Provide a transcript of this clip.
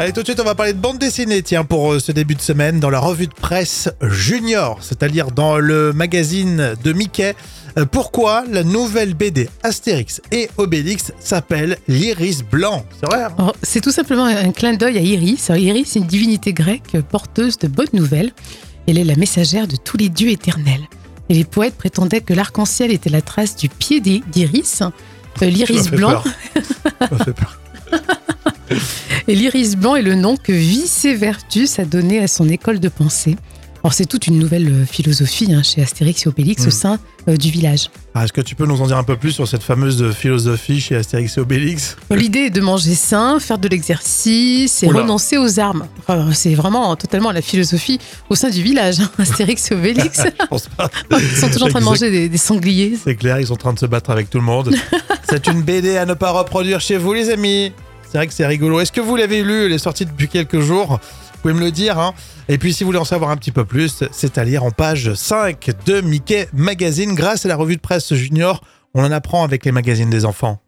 Allez, tout de suite, on va parler de bande dessinée, tiens, pour euh, ce début de semaine, dans la revue de presse Junior, c'est-à-dire dans le magazine de Mickey. Euh, Pourquoi la nouvelle BD Astérix et Obélix s'appelle l'Iris Blanc? C'est vrai hein? Alors, C'est tout simplement un clin d'œil à Iris. Alors, Iris, c'est une divinité grecque porteuse de bonnes nouvelles. Elle est la messagère de tous les dieux éternels. Et les poètes prétendaient que l'arc-en-ciel était la trace du pied d'I- d'Iris. Euh, L'iris blanc. m'as fait peur. Et l'iris blanc est le nom que Vicévertus a donné à son école de pensée. Alors, c'est toute une nouvelle euh, philosophie hein, chez Astérix et Obélix au sein euh, du village. Ah, Est-ce que tu peux nous en dire un peu plus sur cette fameuse philosophie chez Astérix et Obélix? L'idée est de manger sain, faire de l'exercice et Oula. renoncer aux armes. Enfin, c'est vraiment totalement la philosophie au sein du village. hein. Astérix et Obélix. Ils sont toujours en train de manger des, des sangliers. C'est clair, ils sont en train de se battre avec tout le monde. c'est une BD à ne pas reproduire chez vous, les amis. C'est vrai que c'est rigolo. Est-ce que vous l'avez lu Elle est sortie depuis quelques jours? Vous pouvez me le dire. hein. Et puis, si vous voulez en savoir un petit peu plus, c'est à lire en page 5 de Mickey Magazine. Grâce à la revue de presse Junior, on en apprend avec les magazines des enfants.